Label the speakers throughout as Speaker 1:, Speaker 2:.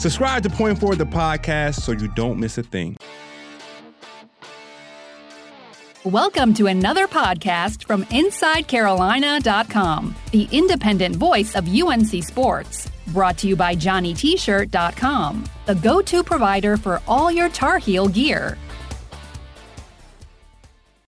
Speaker 1: Subscribe to Point Forward, the podcast, so you don't miss a thing.
Speaker 2: Welcome to another podcast from InsideCarolina.com, the independent voice of UNC Sports. Brought to you by JohnnyT-shirt.com, the go-to provider for all your Tar Heel gear.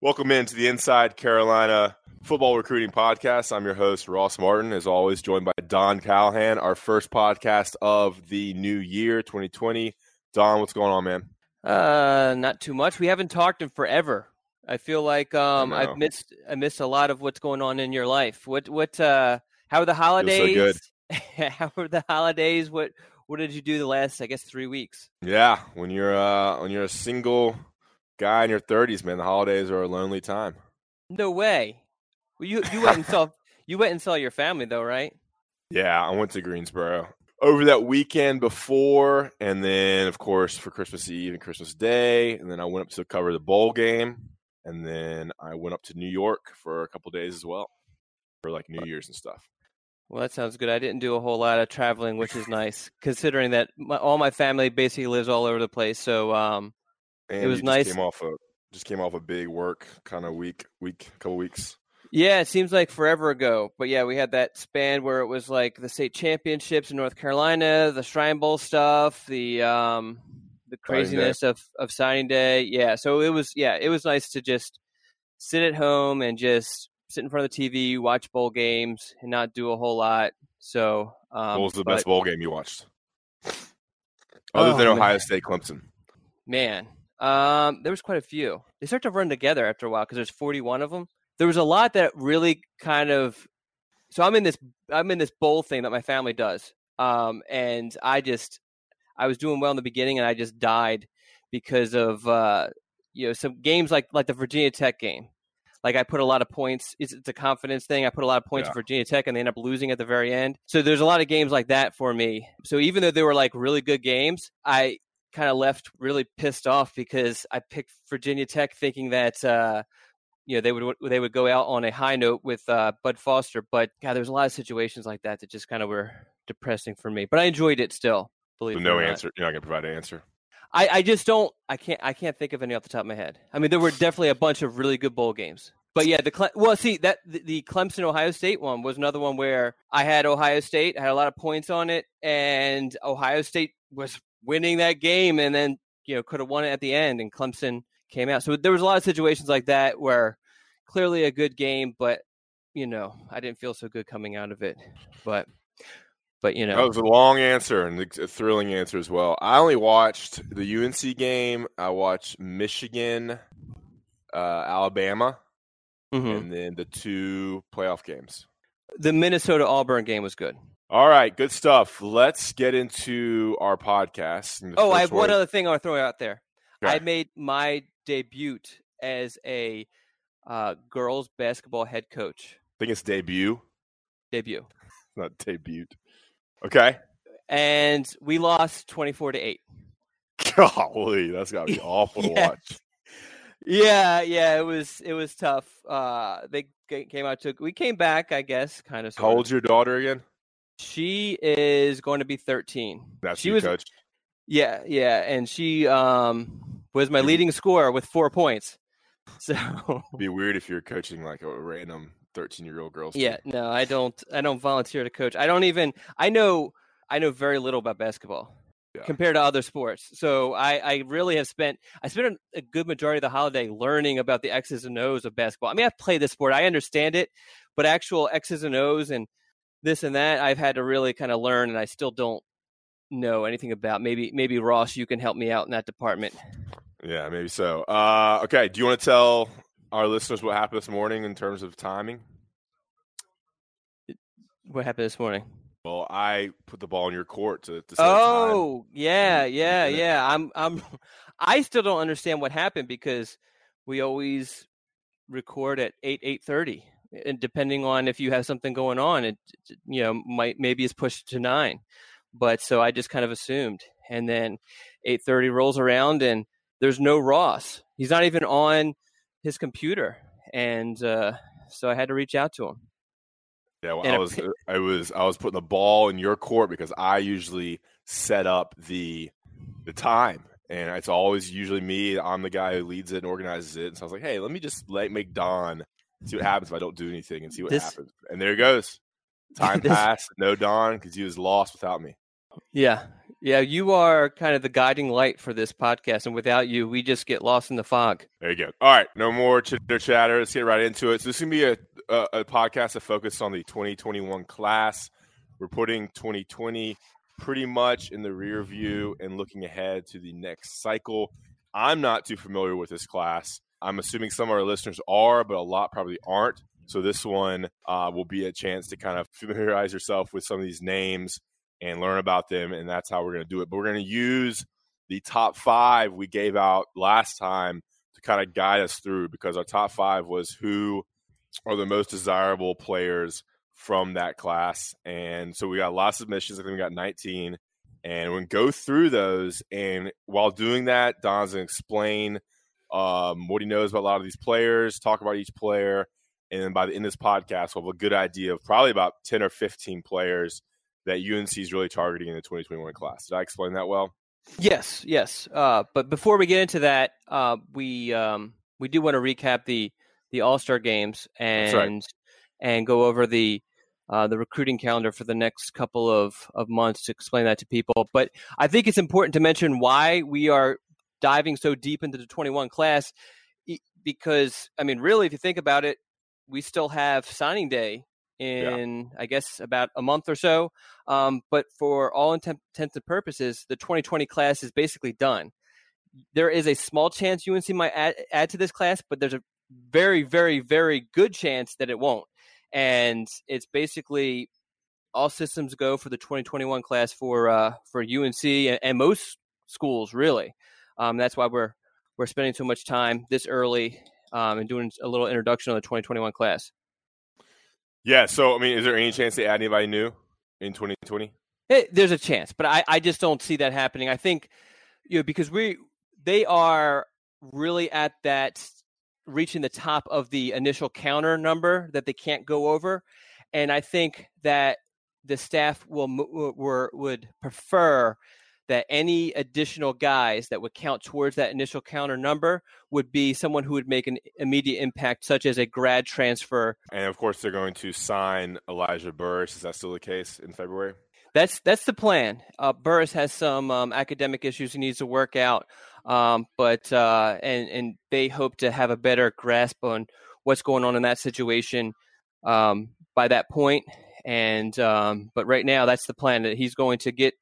Speaker 3: Welcome into the Inside Carolina Football Recruiting Podcast. I'm your host, Ross Martin, as always, joined by Don Callahan, our first podcast of the new year, 2020. Don, what's going on, man?
Speaker 4: Uh, not too much. We haven't talked in forever. I feel like um, I've missed I missed a lot of what's going on in your life. What what uh, how are the holidays?
Speaker 3: So
Speaker 4: how are the holidays? What what did you do the last I guess three weeks?
Speaker 3: Yeah, when you're uh when you're a single guy in your 30s, man, the holidays are a lonely time.
Speaker 4: No way. Well, you you went and saw you went and saw your family though, right?
Speaker 3: Yeah, I went to Greensboro over that weekend before, and then of course for Christmas Eve and Christmas Day, and then I went up to cover the bowl game, and then I went up to New York for a couple days as well for like New Year's and stuff.
Speaker 4: Well, that sounds good. I didn't do a whole lot of traveling, which is nice, considering that my, all my family basically lives all over the place. So um,
Speaker 3: and
Speaker 4: it was nice.
Speaker 3: Came off a just came off a big work kind of week, week, couple weeks.
Speaker 4: Yeah, it seems like forever ago. But yeah, we had that span where it was like the state championships in North Carolina, the Shrine Bowl stuff, the um the craziness of of signing day. Yeah, so it was yeah, it was nice to just sit at home and just sit in front of the TV, watch bowl games, and not do a whole lot. So, um,
Speaker 3: what was the
Speaker 4: but,
Speaker 3: best bowl game you watched? Other oh, than Ohio man. State Clemson.
Speaker 4: Man, um, there was quite a few. They start to run together after a while because there's 41 of them there was a lot that really kind of so I'm in this I'm in this bowl thing that my family does. Um, and I just I was doing well in the beginning and I just died because of uh, you know some games like like the Virginia Tech game. Like I put a lot of points. It's, it's a confidence thing. I put a lot of points yeah. in Virginia Tech, and they end up losing at the very end. So there's a lot of games like that for me. So even though they were like really good games, I kind of left really pissed off because I picked Virginia Tech thinking that uh, you know they would they would go out on a high note with uh, Bud Foster. But God, there's a lot of situations like that that just kind of were depressing for me. But I enjoyed it still. Believe
Speaker 3: so no answer. You're not gonna provide an answer.
Speaker 4: I, I just don't. I can't. I can't think of any off the top of my head. I mean, there were definitely a bunch of really good bowl games. But yeah, the Cle- well, see that the, the Clemson Ohio State one was another one where I had Ohio State, I had a lot of points on it, and Ohio State was winning that game, and then you know could have won it at the end, and Clemson came out. So there was a lot of situations like that where clearly a good game, but you know, I didn't feel so good coming out of it. But but you know,
Speaker 3: that was a long answer and a thrilling answer as well. I only watched the UNC game. I watched Michigan, uh, Alabama, mm-hmm. and then the two playoff games.
Speaker 4: The Minnesota Auburn game was good.
Speaker 3: All right, good stuff. Let's get into our podcast.
Speaker 4: Oh, I have one other thing I want to throw out there. Okay. I made my debut as a uh, girls basketball head coach.
Speaker 3: I think it's debut.
Speaker 4: Debut.
Speaker 3: Not debut. Okay.
Speaker 4: And we lost 24 to 8.
Speaker 3: Golly, that's got to be awful to watch.
Speaker 4: Yeah, yeah, it was it was tough. Uh they came out to we came back, I guess, kind of.
Speaker 3: How old's your daughter again?
Speaker 4: She is going to be 13.
Speaker 3: That's
Speaker 4: she
Speaker 3: was coach.
Speaker 4: Yeah, yeah, and she um was my leading scorer with 4 points. So
Speaker 3: It'd be weird if you're coaching like a random 13 year old girl.
Speaker 4: Yeah, no, I don't. I don't volunteer to coach. I don't even. I know. I know very little about basketball. Yeah. compared to other sports. So I, I really have spent I spent a good majority of the holiday learning about the X's and O's of basketball. I mean, I've played the sport, I understand it, but actual X's and O's and this and that, I've had to really kind of learn, and I still don't know anything about. Maybe maybe Ross, you can help me out in that department.
Speaker 3: Yeah, maybe so. Uh, okay, do you want to tell our listeners what happened this morning in terms of timing?
Speaker 4: What happened this morning?
Speaker 3: Well, I put the ball in your court to. to
Speaker 4: oh, yeah, yeah, yeah. I'm, I'm, I still don't understand what happened because we always record at eight eight thirty, and depending on if you have something going on, it, you know, might maybe it's pushed to nine. But so I just kind of assumed, and then eight thirty rolls around, and there's no Ross. He's not even on his computer, and uh, so I had to reach out to him.
Speaker 3: Yeah, well, I was I was I was putting the ball in your court because I usually set up the the time, and it's always usually me. I'm the guy who leads it and organizes it. And so I was like, hey, let me just like make Don see what happens if I don't do anything and see what this, happens. And there it goes. Time this, passed, no Don because he was lost without me.
Speaker 4: Yeah, yeah, you are kind of the guiding light for this podcast, and without you, we just get lost in the fog.
Speaker 3: There you go. All right, no more chitter chatter. Let's get right into it. So this is gonna be a, a, a podcast that focuses on the 2021 class. We're putting 2020 pretty much in the rear view and looking ahead to the next cycle. I'm not too familiar with this class. I'm assuming some of our listeners are, but a lot probably aren't. So this one uh, will be a chance to kind of familiarize yourself with some of these names and learn about them. And that's how we're going to do it. But we're going to use the top five we gave out last time to kind of guide us through because our top five was who are the most desirable players from that class. And so we got lots of submissions. I think we got 19. And we're going to go through those. And while doing that, Don's going to explain um, what he knows about a lot of these players, talk about each player. And then by the end of this podcast, we'll have a good idea of probably about 10 or 15 players that UNC is really targeting in the 2021 class. Did I explain that well?
Speaker 4: Yes, yes. Uh, but before we get into that, uh, we um, we do want to recap the the All Star games and right. and go over the uh, the recruiting calendar for the next couple of, of months to explain that to people. But I think it's important to mention why we are diving so deep into the 21 class because I mean, really, if you think about it, we still have signing day in yeah. I guess about a month or so. Um, but for all intents and purposes, the 2020 class is basically done. There is a small chance UNC might add, add to this class, but there's a very, very, very good chance that it won't. And it's basically all systems go for the 2021 class for uh, for UNC and, and most schools really. Um, that's why we're we're spending so much time this early um, and doing a little introduction on the 2021 class.
Speaker 3: Yeah. So, I mean, is there any chance they add anybody new in 2020?
Speaker 4: Hey, eh, there's a chance, but I, I just don't see that happening. I think, you know, because we they are really at that reaching the top of the initial counter number that they can't go over, and I think that the staff will were, would prefer that any additional guys that would count towards that initial counter number would be someone who would make an immediate impact, such as a grad transfer.
Speaker 3: And of course, they're going to sign Elijah Burris. Is that still the case in February?
Speaker 4: That's that's the plan. Uh, Burris has some um, academic issues he needs to work out, um, but uh, and and they hope to have a better grasp on what's going on in that situation um, by that point. And um, but right now, that's the plan that he's going to get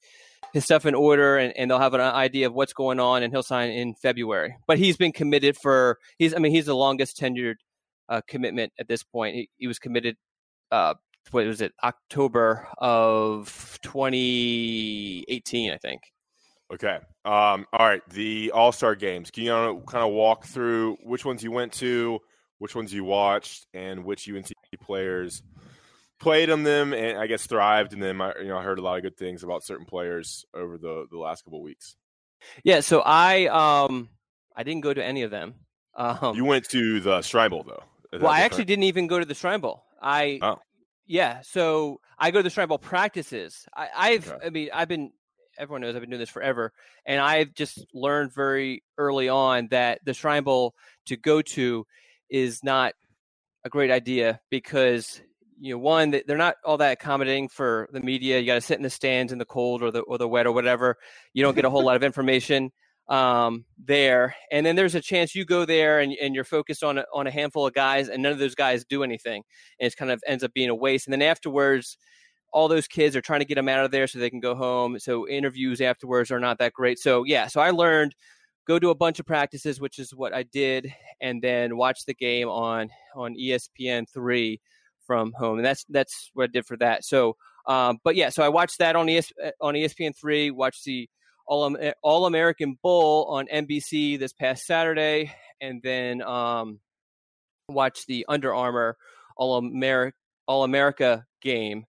Speaker 4: his stuff in order and, and they'll have an idea of what's going on and he'll sign in February. But he's been committed for he's I mean he's the longest tenured uh, commitment at this point. He, he was committed uh, what was it October of 2018 I think.
Speaker 3: Okay. Um, all right. The All Star games. Can you kind of walk through which ones you went to, which ones you watched, and which UNC players played on them and I guess thrived in them. I, you know, I heard a lot of good things about certain players over the the last couple weeks.
Speaker 4: Yeah, so I um I didn't go to any of them. Um,
Speaker 3: you went to the Shrine Bowl though.
Speaker 4: Is well, I actually didn't even go to the Shrine Bowl. I oh. yeah, so I go to the Shrine Bowl practices. I, have okay. I mean I've been everyone knows I've been doing this forever, and I've just learned very early on that the Shrine Bowl to go to is not a great idea because you know, one they're not all that accommodating for the media. You got to sit in the stands in the cold or the or the wet or whatever. You don't get a whole lot of information um, there, and then there's a chance you go there and, and you're focused on a, on a handful of guys, and none of those guys do anything, and it kind of ends up being a waste. And then afterwards, all those kids are trying to get them out of there so they can go home. So interviews afterwards are not that great. So yeah, so I learned go to a bunch of practices, which is what I did, and then watch the game on on ESPN three from home, and that's that's what I did for that. So Um, but yeah, so I watched that on ES, on ESPN three. Watched the All All American Bowl on NBC this past Saturday, and then um, watched the Under Armour All America All America game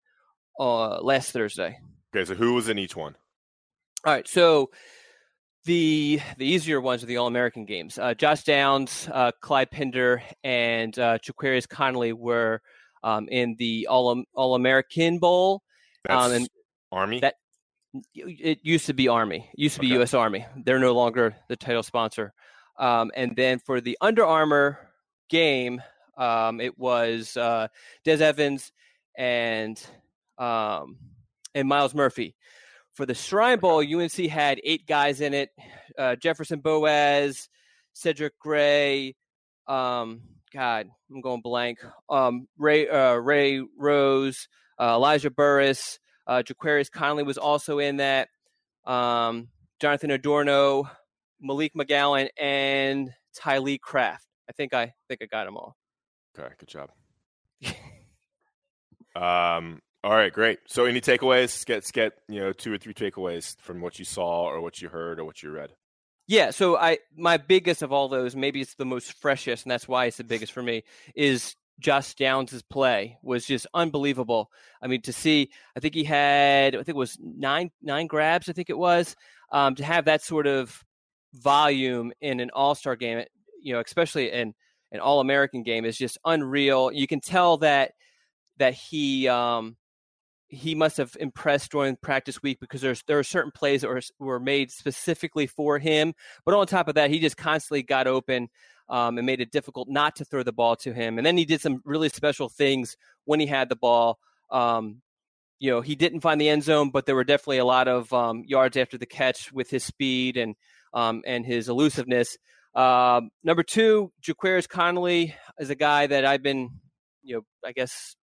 Speaker 4: uh, last Thursday.
Speaker 3: Okay, so who was in each one?
Speaker 4: All right, so the the easier ones are the All American games. Uh, Josh Downs, uh, Clyde Pinder, and uh, Jaquarius Conley were um, in the All All American Bowl.
Speaker 3: That's um, and Army.
Speaker 4: That it used to be Army. It used to be okay. U.S. Army. They're no longer the title sponsor. Um, and then for the Under Armour game, um, it was uh, Des Evans and um, and Myles Murphy. For the Shrine Bowl, UNC had eight guys in it: uh, Jefferson Boaz, Cedric Gray. Um, God, I'm going blank. Um, Ray uh, Ray Rose, uh, Elijah Burris, uh, Jaquarius Conley was also in that. Um, Jonathan Adorno, Malik McGowan, and Tylee Craft. I think I think I got them all.
Speaker 3: Okay, good job. um, all right, great. So, any takeaways? Get get you know two or three takeaways from what you saw or what you heard or what you read.
Speaker 4: Yeah, so I my biggest of all those, maybe it's the most freshest, and that's why it's the biggest for me, is Josh Downs' play was just unbelievable. I mean, to see, I think he had, I think it was nine nine grabs, I think it was, um, to have that sort of volume in an All Star game, you know, especially in an All American game, is just unreal. You can tell that that he um, he must have impressed during practice week because there's there are certain plays that were, were made specifically for him. But on top of that, he just constantly got open um, and made it difficult not to throw the ball to him. And then he did some really special things when he had the ball. Um, you know, he didn't find the end zone, but there were definitely a lot of um, yards after the catch with his speed and um, and his elusiveness. Um, number two, Jaquarius Conley is a guy that I've been, you know, I guess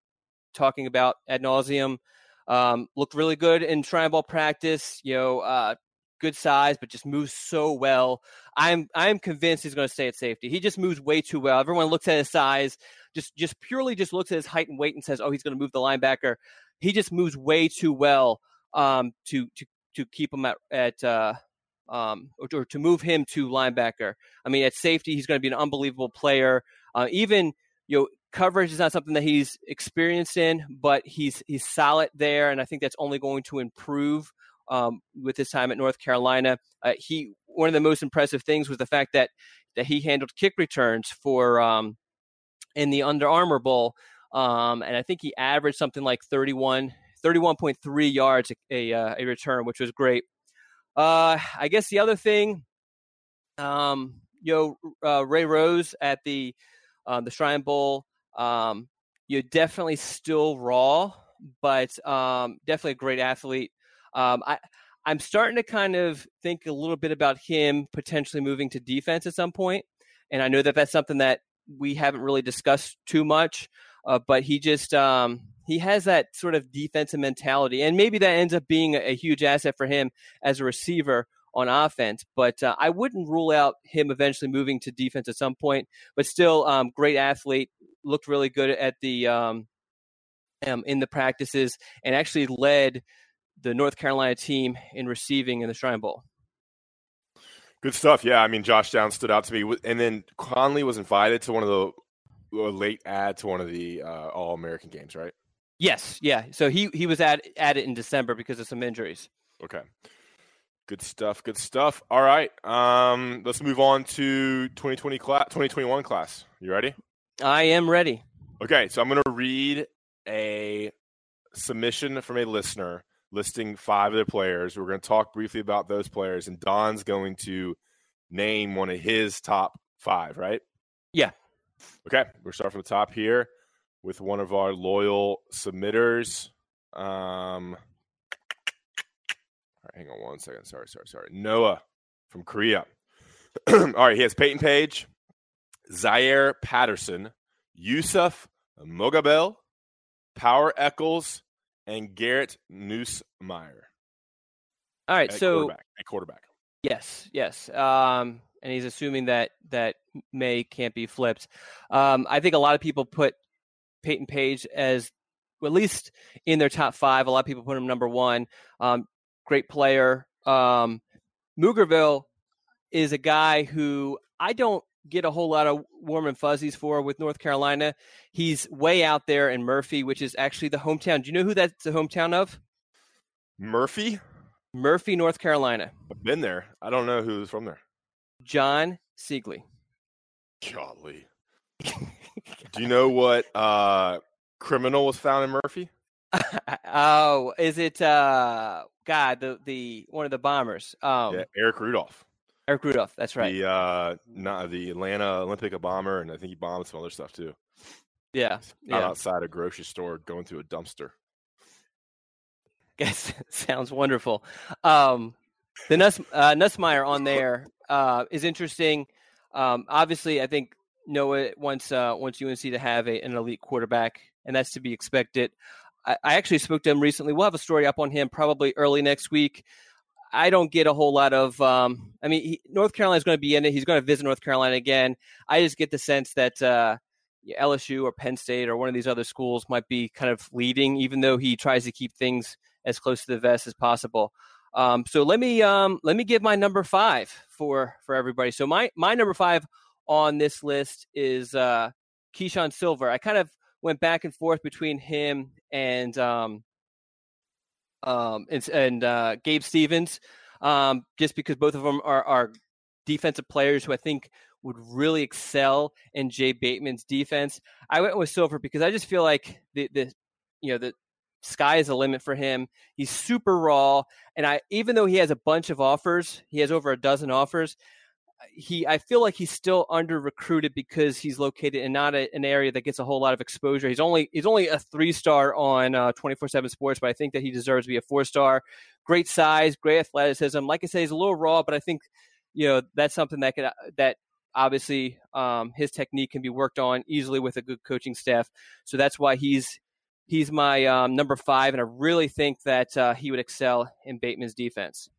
Speaker 4: talking about ad nauseum. Um, looked really good in Shrine Bowl practice. You know, uh, good size, but just moves so well. I'm I'm convinced he's going to stay at safety. He just moves way too well. Everyone looks at his size, just just purely just looks at his height and weight and says, "Oh, he's going to move the linebacker." He just moves way too well um, to to to keep him at at uh, um, or, or, to move him to linebacker. I mean, at safety, he's going to be an unbelievable player. Uh, even you know, coverage is not something that he's experienced in, but he's he's solid there, and I think that's only going to improve um, with his time at North Carolina. Uh, he one of the most impressive things was the fact that that he handled kick returns for um, in the Under Armour Bowl, um, and I think he averaged something like 31, 31.3 yards a, a, uh, a return, which was great. Uh, I guess the other thing, um, you know, uh, Ray Rose at the uh, the Shrine Bowl, um, you're definitely still raw, but um, definitely a great athlete. Um, I I'm starting to kind of think a little bit about him potentially moving to defense at some point, and I know that that's something that we haven't really discussed too much. Uh, but he just um, he has that sort of defensive mentality, and maybe that ends up being a, a huge asset for him as a receiver on offense. But uh, I wouldn't rule out him eventually moving to defense at some point. But still, um, great athlete, looked really good at the um, um, in the practices, and actually led the North Carolina team in receiving in the Shrine Bowl.
Speaker 3: Good stuff. Yeah, I mean, Josh Downs stood out to me, and then Conley was invited to one of the late add to one of the uh, All American games, right?
Speaker 4: Yes. Yeah. So he he was at at it in December because of some injuries.
Speaker 3: Okay. Good stuff. Good stuff. All right. Um, let's move on to 2020 class, 2021 class. You ready?
Speaker 4: I am ready.
Speaker 3: Okay, so I'm going to read a submission from a listener listing five of the players. We're going to talk briefly about those players, and Don's going to name one of his top five, right?
Speaker 4: Yeah.
Speaker 3: Okay, we're starting from the top here with one of our loyal submitters. Um, hang on one second. Sorry, sorry, sorry. Noah from Korea. all right, he has Peyton Page, Zaire Patterson, Yusuf Mogabel, Power Echols, and Garrett Nussmeier.
Speaker 4: All right, so
Speaker 3: quarterback, at quarterback.
Speaker 4: Yes, yes. Um, and he's assuming that that Maye can't be flipped. Um, I think a lot of people put Peyton Page as at least in their top five. A lot of people put him number one. Um, great player. Um, Mugerville is a guy who I don't get a whole lot of warm and fuzzies for with North Carolina. He's way out there in Murphy, which is actually the hometown. Do you know who that's the hometown of?
Speaker 3: Murphy?
Speaker 4: Murphy, North Carolina.
Speaker 3: I've been there. I don't know who's from there.
Speaker 4: John Siegley.
Speaker 3: Golly. Do you know what uh, criminal was found in Murphy?
Speaker 4: oh, is it uh God, the the one of the bombers. Um
Speaker 3: yeah, Eric Rudolph.
Speaker 4: Eric Rudolph, that's right.
Speaker 3: The uh not the Atlanta Olympic bomber and I think he bombed some other stuff too.
Speaker 4: Yeah. yeah.
Speaker 3: outside a grocery store going through a dumpster.
Speaker 4: Guess sounds wonderful. Um the Nuss, uh, Nussmeier on there uh, is interesting. Um, obviously, I think Noah wants uh, wants UNC to have a, an elite quarterback, and that's to be expected. I, actually spoke to him recently. We'll have a story up on him probably early next week. I don't get a whole lot of. Um, I mean, he, North Carolina is going to be in it. He's going to visit North Carolina again. I just get the sense that uh, LSU or Penn State or one of these other schools might be kind of leading, even though he tries to keep things as close to the vest as possible. Um, so let me um, let me give my number five for for everybody. So my my number five on this list is uh, Keeshawn Silver. I kind of went back and forth between him and um, um, and, and uh, Gabe Stevens, um, just because both of them are, are defensive players who I think would really excel in Jay Bateman's defense. I went with Silver because I just feel like the the you know the sky is the limit for him. He's super raw, and I even though he has a bunch of offers, he has over a dozen offers. He, I feel like he's still under recruited because he's located in not a, an area that gets a whole lot of exposure. He's only he's only a three star on uh, twenty four seven Sports, but I think that he deserves to be a four star. Great size, great athleticism. Like I say, he's a little raw, but I think you know that's something that could that obviously um, his technique can be worked on easily with a good coaching staff. So that's why he's He's my um, number five, and I really think that uh, he would excel in Bateman's defense.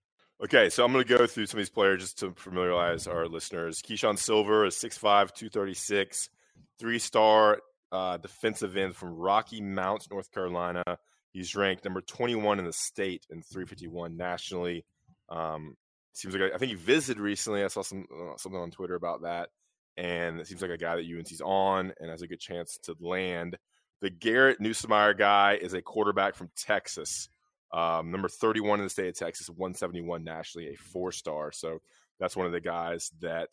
Speaker 3: Okay, so I'm going to go through some of these players just to familiarize our listeners. Keeshawn Silver is 6'5, 236, three star uh, defensive end from Rocky Mount, North Carolina. He's ranked number 21 in the state and 351 nationally. Um, seems like I think he visited recently. I saw some uh, something on Twitter about that, and it seems like a guy that UNC's on and has a good chance to land. The Garrett Nussmeier guy is a quarterback from Texas, um, number 31 in the state of Texas, 171 nationally, a four star. So that's one of the guys that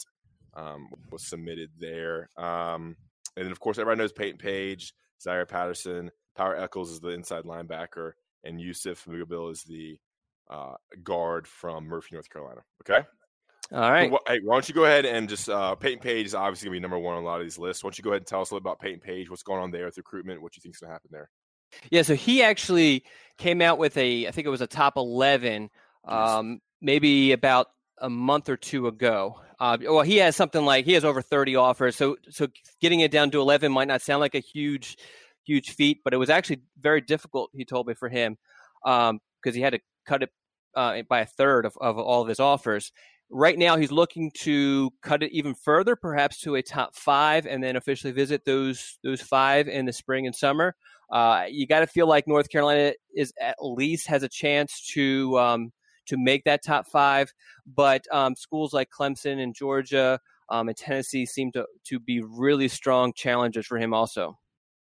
Speaker 3: um, was submitted there. Um, and then, of course, everybody knows Peyton Page, Zaire Patterson, Power Echols is the inside linebacker, and Yusuf Mugabil is the uh, guard from Murphy, North Carolina. Okay.
Speaker 4: All right.
Speaker 3: Hey, why don't you go ahead and just uh, Peyton Page is obviously gonna be number one on a lot of these lists. Why don't you go ahead and tell us a little about Peyton Page, what's going on there with recruitment, what you think is gonna happen there?
Speaker 4: Yeah, so he actually came out with a, I think it was a top eleven, um, maybe about a month or two ago. Uh, well, he has something like he has over thirty offers, so so getting it down to eleven might not sound like a huge, huge feat, but it was actually very difficult. He told me for him because um, he had to cut it uh, by a third of, of all of his offers. Right now, he's looking to cut it even further, perhaps to a top five, and then officially visit those those five in the spring and summer. Uh, you got to feel like North Carolina is at least has a chance to um, to make that top five, but um, schools like Clemson and Georgia um, and Tennessee seem to to be really strong challengers for him. Also,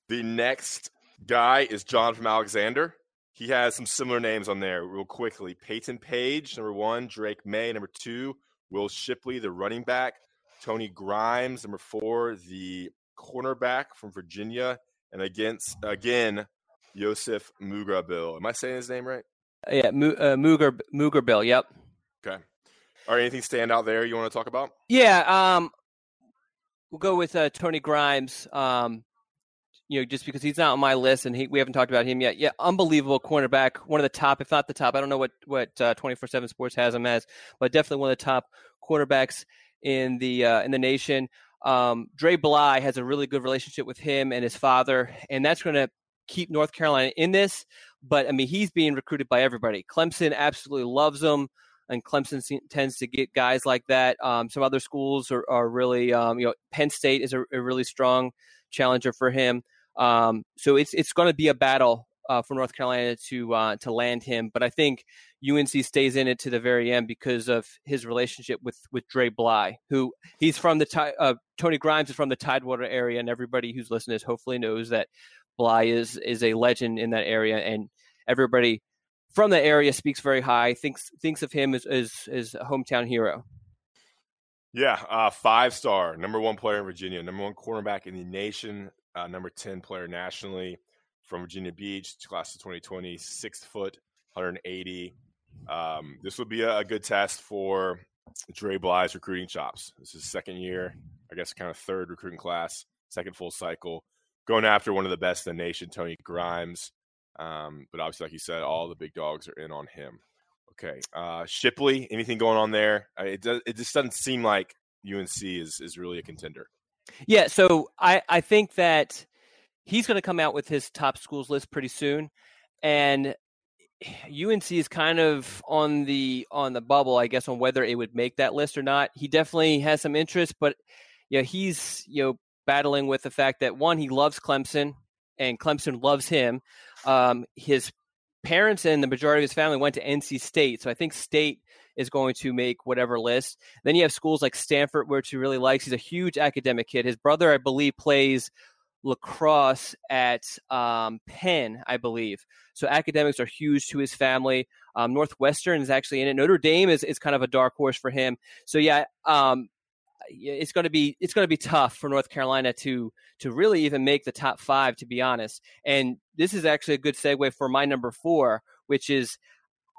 Speaker 3: the next guy is John from Alexander. He has some similar names on there real quickly. Peyton Page, number one. Drake Maye, number two. Will Shipley, the running back. Tony Grimes, number four, the cornerback from Virginia. And against again, Yosef Mugrabil. Am I saying his name right?
Speaker 4: Yeah, uh, Muger Mugerbill. Yep.
Speaker 3: Okay. All right. Anything stand out there you want to talk about?
Speaker 4: Yeah. Um, we'll go with uh, Tony Grimes. Um, you know, just because he's not on my list and he, we haven't talked about him yet. Yeah, unbelievable cornerback, one of the top, if not the top. I don't know what what uh, twenty four seven Sports has him as, but definitely one of the top quarterbacks in the uh, in the nation. Um, Dre Bly has a really good relationship with him and his father, and that's going to keep North Carolina in this. But I mean, he's being recruited by everybody. Clemson absolutely loves him, and Clemson tends to get guys like that. Um, some other schools are, are really, um, you know, Penn State is a, a really strong challenger for him. Um, so it's it's going to be a battle uh, for North Carolina to uh, to land him. But I think UNC stays in it to the very end because of his relationship with with Dre Bly, who he's from the uh, Tony Grimes is from the Tidewater area, and everybody who's listening is hopefully knows that Bly is is a legend in that area, and everybody from the area speaks very high, thinks thinks of him as as, as a hometown hero.
Speaker 3: Yeah, uh, five star, number one player in Virginia, number one cornerback in the nation, uh, number 10 player nationally from Virginia Beach, class of 2020, six foot, 180. Um, this will be a, good test for Dre Bly's recruiting chops. This is second year, I guess, kind of third recruiting class, second full cycle, going after one of the best in the nation, Tony Grimes. Um, but obviously, like you said, all the big dogs are in on him. Okay. Uh, Shipley, anything going on there? It does, it just doesn't seem like UNC is is really a contender.
Speaker 4: Yeah, so I I think that he's going to come out with his top schools list pretty soon, and UNC is kind of on the on the bubble, I guess, on whether it would make that list or not. He definitely has some interest, but you know, he's you know battling with the fact that one, he loves Clemson, and Clemson loves him. Um, his parents and the majority of his family went to NC State, so I think State is going to make whatever list. Then you have schools like Stanford, which he really likes. He's a huge academic kid. His brother, I believe, plays lacrosse at um, Penn, I believe. So academics are huge to his family. Um, Northwestern is actually in it. Notre Dame is, is kind of a dark horse for him. So yeah, um, it's going to be it's going to be tough for North Carolina to to really even make the top five, to be honest. And this is actually a good segue for my number four, which is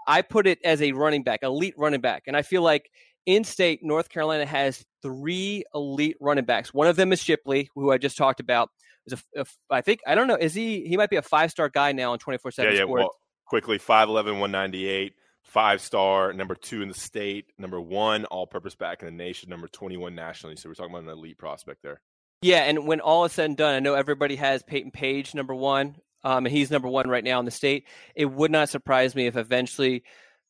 Speaker 4: I put it as a running back, elite running back, and I feel like in state North Carolina has three elite running backs. One of them is Shipley, who I just talked about. Is a, a, I think I don't know. Is he? He might be a five star guy now on twenty four seven.
Speaker 3: Yeah, yeah. Well, quickly, 5'11", 198 five star, number two in the state, number one all purpose back in the nation, number 21 nationally. So we're talking about an elite prospect there.
Speaker 4: Yeah, and when all is said and done, I know everybody has Peyton Page number one, um, and he's number one right now in the state. It would not surprise me if eventually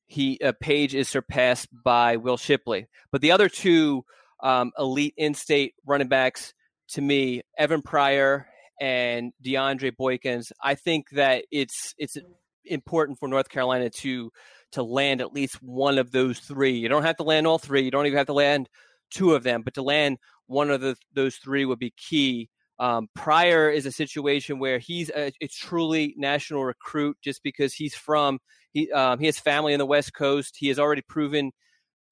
Speaker 4: he uh, Page is surpassed by Will Shipley. But the other two um, elite in-state running backs, to me, Evan Pryor and DeAndre Boykins, I think that it's it's important for North Carolina to to land at least one of those three. You don't have to land all three. You don't even have to land two of them, but to land one of the, those three would be key. Um, Pryor is a situation where he's a, a, truly national recruit just because he's from he um, he has family in the West Coast. He has already proven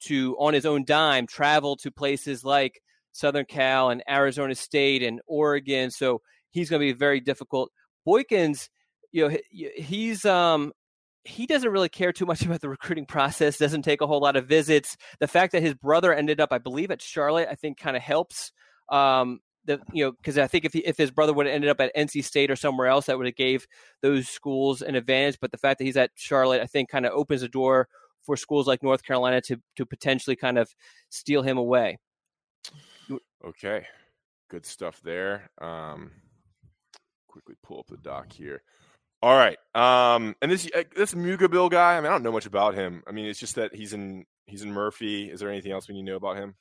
Speaker 4: to on his own dime travel to places like Southern Cal and Arizona State and Oregon. So he's going to be very difficult. Boykins, you know, he's um he doesn't really care too much about the recruiting process, doesn't take a whole lot of visits. The fact that his brother ended up, I believe, at Charlotte, I think kind of helps. Um, the, you know, because I think if he, if his brother would have ended up at NC State or somewhere else, that would have gave those schools an advantage. But the fact that he's at Charlotte, I think, kind of opens the door for schools like North Carolina to to potentially kind of steal him away.
Speaker 3: Okay, good stuff there. Um, quickly pull up the doc here. All right. Um, and this uh, this Muga Bill guy. I mean, I don't know much about him. I mean, it's just that he's in he's in Murphy. Is there anything else we need to know about him?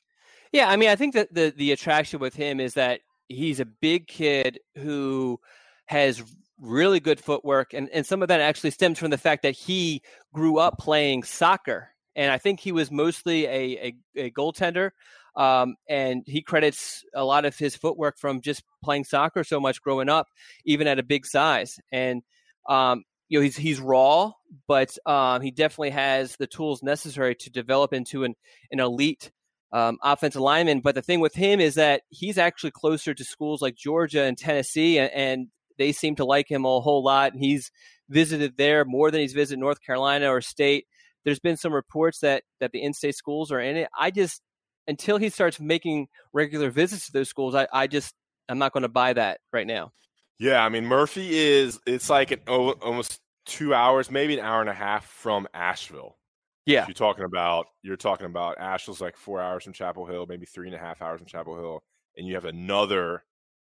Speaker 4: Yeah, I mean, I think that the the attraction with him is that he's a big kid who has really good footwork, and and some of that actually stems from the fact that he grew up playing soccer, and I think he was mostly a a, a goaltender. Um, and he credits a lot of his footwork from just playing soccer so much growing up, even at a big size. And um, you know, he's he's raw, but um, he definitely has the tools necessary to develop into an an elite um, offensive lineman. But the thing with him is that he's actually closer to schools like Georgia and Tennessee, and, and they seem to like him a whole lot. And he's visited there more than he's visited North Carolina or State. There's been some reports that that the in-state schools are in it. I just until he starts making regular visits to those schools, I, I just I'm not going to buy that right now.
Speaker 3: Yeah, I mean Murphy is it's like an almost two hours, maybe an hour and a half from Asheville.
Speaker 4: Yeah,
Speaker 3: you're talking about you're talking about Asheville's like four hours from Chapel Hill, maybe three and a half hours from Chapel Hill, and you have another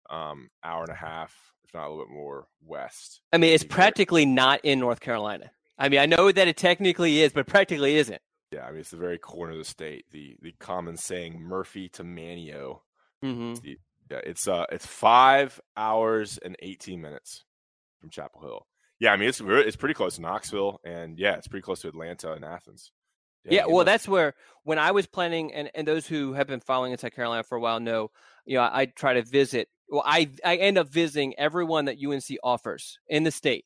Speaker 3: um, hour and a half, if not a little bit more west.
Speaker 4: I mean, it's practically not in North Carolina. I mean, I know that it technically is, but practically isn't.
Speaker 3: Yeah, I mean, it's the very corner of the state. The the common saying, Murphy to Manteo.
Speaker 4: Mm-hmm.
Speaker 3: The Yeah, it's uh, it's five hours and eighteen minutes from Chapel Hill. Yeah, I mean it's it's pretty close to Knoxville, and yeah, it's pretty close to Atlanta and Athens.
Speaker 4: Yeah, well, that's where when I was planning, and, and those who have been following in South Carolina for a while know, you know, I try to visit. Well, I I end up visiting everyone that UNC offers in the state,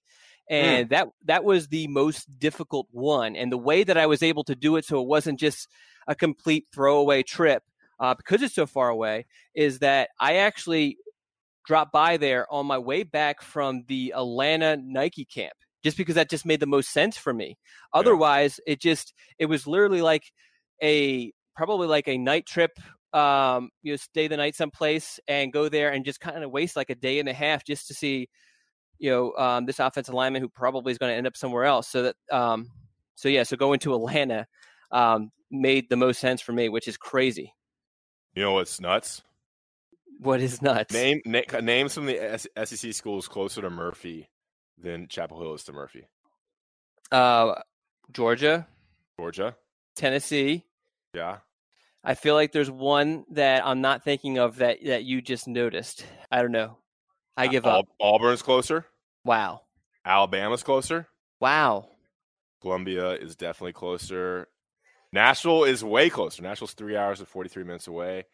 Speaker 4: hmm. and mm. that that was the most difficult one. And the way that I was able to do it, so it wasn't just a complete throwaway trip, uh, because it's so far away, is that I actually dropped by there on my way back from the Atlanta Nike camp just because that just made the most sense for me. Otherwise, yeah. it just it was literally like a probably like a night trip um you know stay the night someplace and go there and just kind of waste like a day and a half just to see you know um this offensive lineman who probably is going to end up somewhere else so that um so yeah so going to Atlanta um made the most sense for me which is crazy
Speaker 3: you know what's nuts
Speaker 4: what is nuts
Speaker 3: name na- name some of the SEC schools closer to Murphy than Chapel Hill is to Murphy?
Speaker 4: Uh, Georgia,
Speaker 3: Georgia,
Speaker 4: Tennessee.
Speaker 3: Yeah.
Speaker 4: I feel like there's one that I'm not thinking of that that you just noticed. I don't know. I give Al- up.
Speaker 3: Auburn's closer.
Speaker 4: Wow.
Speaker 3: Alabama's closer.
Speaker 4: Wow.
Speaker 3: Columbia is definitely closer. Nashville is way closer. Nashville's three hours and 43 minutes away.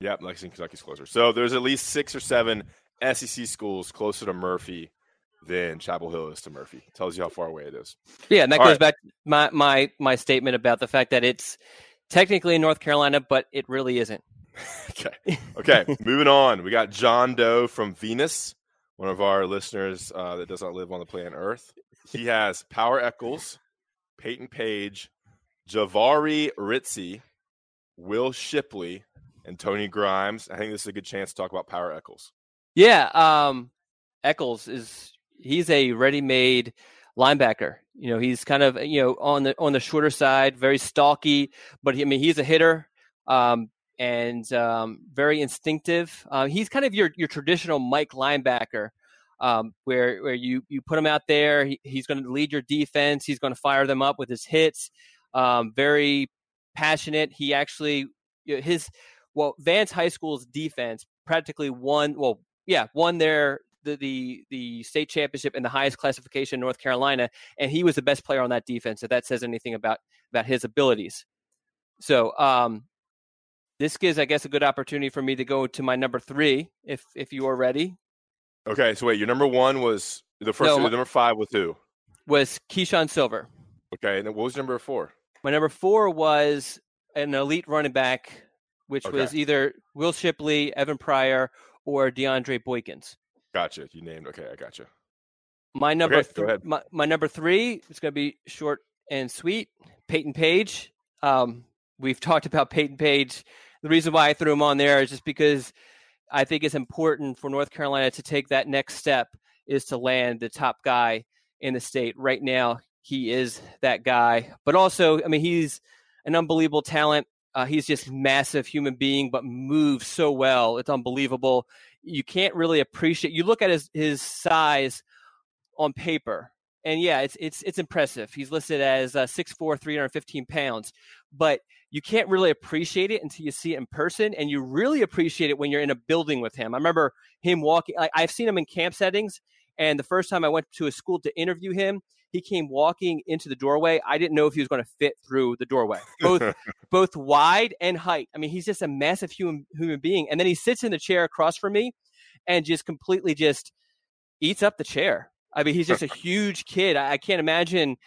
Speaker 3: Yep, Lexington, Kentucky's closer. So there's at least six or seven SEC schools closer to Murphy than Chapel Hill is to Murphy. Tells you how far away it is.
Speaker 4: Yeah, and that All goes right. back my my my statement about the fact that it's technically in North Carolina, but it really isn't.
Speaker 3: okay. Okay. Moving on. We got John Doe from Venus, one of our listeners uh, that does not live on the planet Earth. He has Power Echols, Peyton Page, Jahvaree Ritzie, Will Shipley, and Tony Grimes. I think this is a good chance to talk about Power Echols.
Speaker 4: Yeah. Um, Echols is he's a ready-made linebacker. You know, he's kind of you know on the on the shorter side, very stalky, but he, I mean he's a hitter um, and um, very instinctive. Uh, he's kind of your your traditional Mike linebacker. Um, where where you you put him out there, he, he's going to lead your defense. He's going to fire them up with his hits. Um, very passionate. He actually his well Vance High School's defense practically won. Well, yeah, won their the, the the state championship in the highest classification in North Carolina, and he was the best player on that defense. If that says anything about about his abilities, so um, this gives, I guess, a good opportunity for me to go to my number three, if if you are ready.
Speaker 3: Okay, so wait, your number one was the first. No, number five was who?
Speaker 4: Was Keeshawn Silver.
Speaker 3: Okay, and then what was number four?
Speaker 4: My number four was an elite running back, which okay. was either Will Shipley, Evan Pryor, or DeAndre Boykins.
Speaker 3: Gotcha. You named. Okay, I gotcha.
Speaker 4: My number okay, th- my, my number three is going to be short and sweet. Peyton Page. Um, we've talked about Peyton Page. The reason why I threw him on there is just because I think it's important for North Carolina to take that next step is to land the top guy in the state. Right now, he is that guy. But also, I mean, he's an unbelievable talent. Uh, he's just massive human being, but moves so well. It's unbelievable you can't really appreciate. You look at his his size on paper, and yeah, it's it's it's impressive. He's listed as uh, 6'4", 315 pounds, but you can't really appreciate it until you see it in person, and you really appreciate it when you're in a building with him. I remember him walking. Like, I've seen him in camp settings, and the first time I went to a school to interview him, he came walking into the doorway. I didn't know if he was going to fit through the doorway, both both wide and height. I mean, he's just a massive human human being. And then he sits in the chair across from me, and just completely just eats up the chair. I mean, he's just a huge kid. I, I can't imagine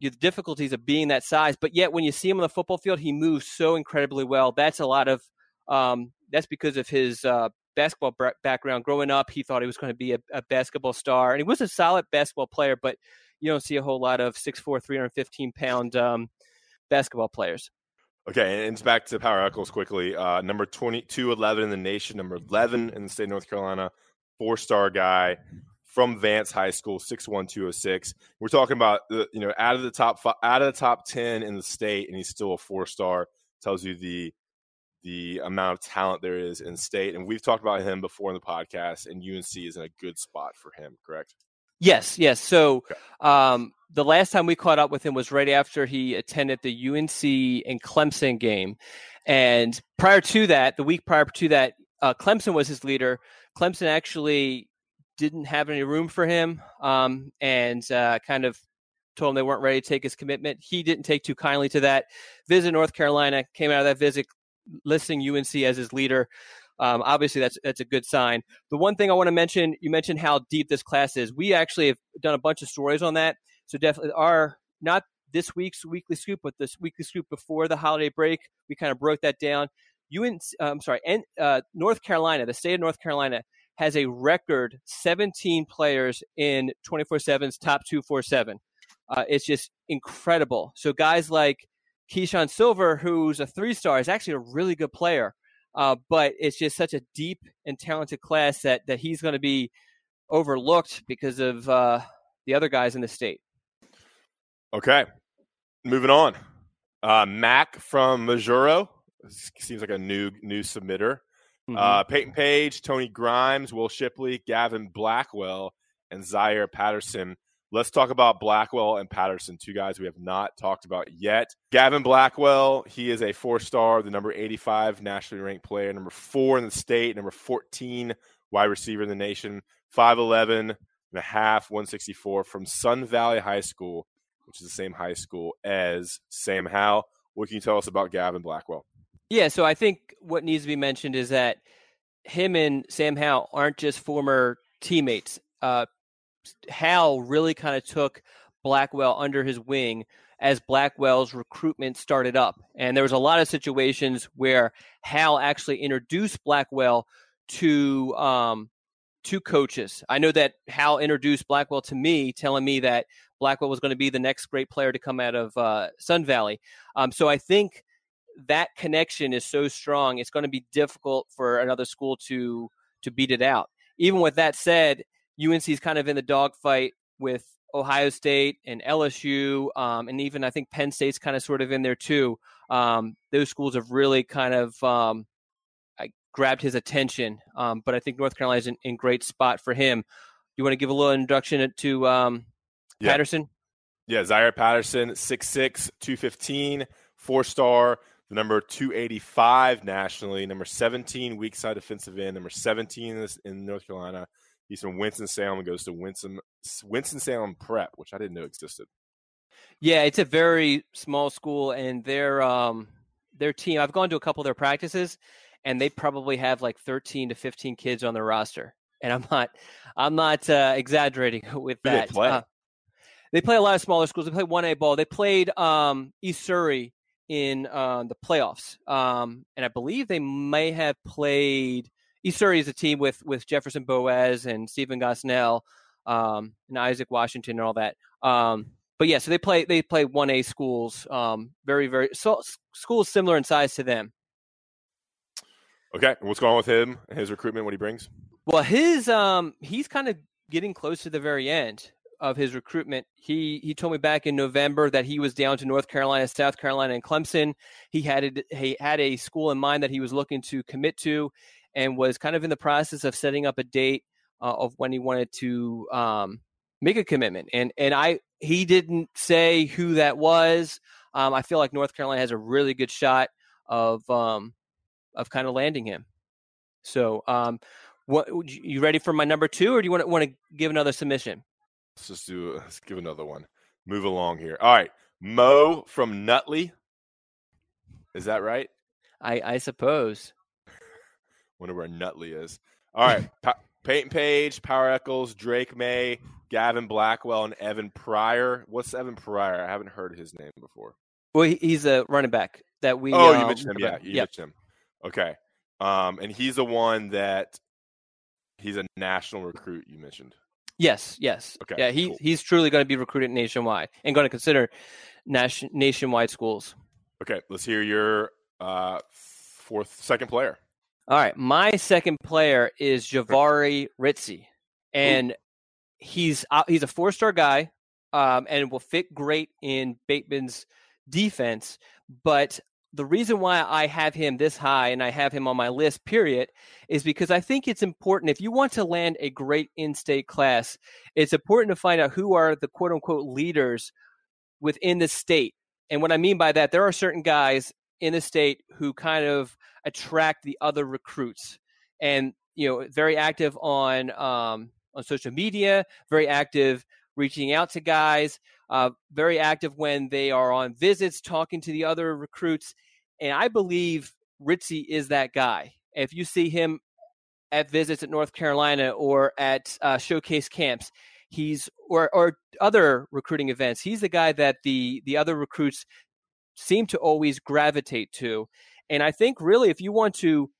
Speaker 4: the difficulties of being that size. But yet, when you see him on the football field, he moves so incredibly well. That's a lot of um, that's because of his uh, basketball background. Growing up, he thought he was going to be a, a, basketball star, and he was a solid basketball player. But you don't see a whole lot of 6'4", 315 pound um, basketball players.
Speaker 3: Okay, and it's back to Power Echols quickly. Uh, number 22, 11 in the nation, number 11 in the state of North Carolina, four star guy from Vance High School, 61206. We're talking about, the, you know, out of the top five, out of the top 10 in the state, and he's still a four star. Tells you the the amount of talent there is in state. And we've talked about him before in the podcast, and UNC is in a good spot for him, correct?
Speaker 4: Yes, yes. So um, the last time we caught up with him was right after he attended the UNC and Clemson game. And prior to that, the week prior to that, uh, Clemson was his leader. Clemson actually didn't have any room for him um, and uh, kind of told him they weren't ready to take his commitment. He didn't take too kindly to that. Visit North Carolina, came out of that visit listing UNC as his leader. Um, obviously, that's that's a good sign. The one thing I want to mention, you mentioned how deep this class is. We actually have done a bunch of stories on that. So definitely, our not this week's weekly scoop, but this weekly scoop before the holiday break, we kind of broke that down. UNC, uh, I'm sorry, and uh, North Carolina, the state of North Carolina has a record 17 players in 24/7's top 247. Uh, it's just incredible. So guys like Keeshawn Silver, who's a three star, is actually a really good player. Uh, but it's just such a deep and talented class that that he's going to be overlooked because of uh, the other guys in the state.
Speaker 3: Okay, moving on. Uh, Mac from Majuro seems like a new new submitter. Mm-hmm. Uh, Payton Page, Tony Grimes, Will Shipley, Gavin Blackwell, and Zaire Patterson. Let's talk about Blackwell and Patterson, two guys we have not talked about yet. Gavin Blackwell, he is a four star, the number 85 nationally ranked player, number four in the state, number 14 wide receiver in the nation, 5'11 and a half, 164 from Sun Valley High School, which is the same high school as Sam Howell. What can you tell us about Gavin Blackwell?
Speaker 4: Yeah, so I think what needs to be mentioned is that him and Sam Howell aren't just former teammates. Uh, Howell really kind of took Blackwell under his wing as Blackwell's recruitment started up. And there was a lot of situations where Howell actually introduced Blackwell to um, to coaches. I know that Howell introduced Blackwell to me, telling me that Blackwell was going to be the next great player to come out of uh, Sun Valley. Um, so I think that connection is so strong, it's going to be difficult for another school to to beat it out. Even with that said, UNC is kind of in the dogfight with Ohio State and LSU, um, and even I think Penn State's kind of sort of in there too. Um, those schools have really kind of um, grabbed his attention, um, but I think North Carolina is in, in, great spot for him. You want to give a little introduction to um, yeah. Patterson?
Speaker 3: Yeah, Zaire Patterson, 6'6", 215, four star, the number 285 nationally, number 17 weak side defensive end, number 17 in, in North Carolina. He's from Winston-Salem and goes to Winston Winston-Salem Prep, which I didn't know existed.
Speaker 4: Yeah, it's a very small school, and their um, their team. I've gone to a couple of their practices, and they probably have like 13 to 15 kids on their roster. And I'm not, I'm not uh, exaggerating with that.
Speaker 3: They play? Uh,
Speaker 4: they play a lot of smaller schools. They play one A ball. They played um, East Surry in uh, the playoffs, um, and I believe they may have played East is a team with with Jefferson Boaz and Stephen Gosnell um, and Isaac Washington and all that. Um, but yeah, so they play they play one A schools, um, very very so, schools similar in size to them.
Speaker 3: Okay, what's going on with him? And his recruitment, what he brings?
Speaker 4: Well, his um, he's kind of getting close to the very end of his recruitment. He he told me back in November that he was down to North Carolina, South Carolina, and Clemson. He had a, he had a school in mind that he was looking to commit to and was kind of in the process of setting up a date uh, of when he wanted to um, make a commitment. And and I he didn't say who that was. Um, I feel like North Carolina has a really good shot of um, of kind of landing him. So, um, what you ready for my number two, or do you want to want to give another submission?
Speaker 3: Let's just do. Let's give another one. Move along here. All right, Mo from Nutley. Is that right?
Speaker 4: I I suppose.
Speaker 3: Wonder where Nutley is. All right. pa- Payton Page, Power Echols, Drake Maye, Gavin Blackwell, and Evan Pryor. What's Evan Pryor? I haven't heard his name before.
Speaker 4: Well, he's a running back that we.
Speaker 3: Oh, um, you mentioned him. Yeah, you yep. mentioned him. Okay. Um, and he's the one that he's a national recruit. You mentioned.
Speaker 4: Yes. Yes. Okay. Yeah. He cool. he's truly going to be recruited nationwide and going to consider nation, nationwide schools.
Speaker 3: Okay. Let's hear your uh, fourth, second player.
Speaker 4: All right, my second player is Jahvaree Ritzie, and Ooh. he's uh, he's a four star guy, um, and will fit great in Bateman's defense. But the reason why I have him this high and I have him on my list, period, is because I think it's important. If you want to land a great in state class, it's important to find out who are the quote unquote leaders within the state. And what I mean by that, there are certain guys in the state who kind of attract the other recruits. and you know very active on um, on social media, very active reaching out to guys, uh, very active when they are on visits, talking to the other recruits, and I believe Ritzie is that guy. If you see him at visits at North Carolina or at uh, showcase camps, he's or or other recruiting events. He's the guy that the the other recruits seem to always gravitate to. And I think really if you want to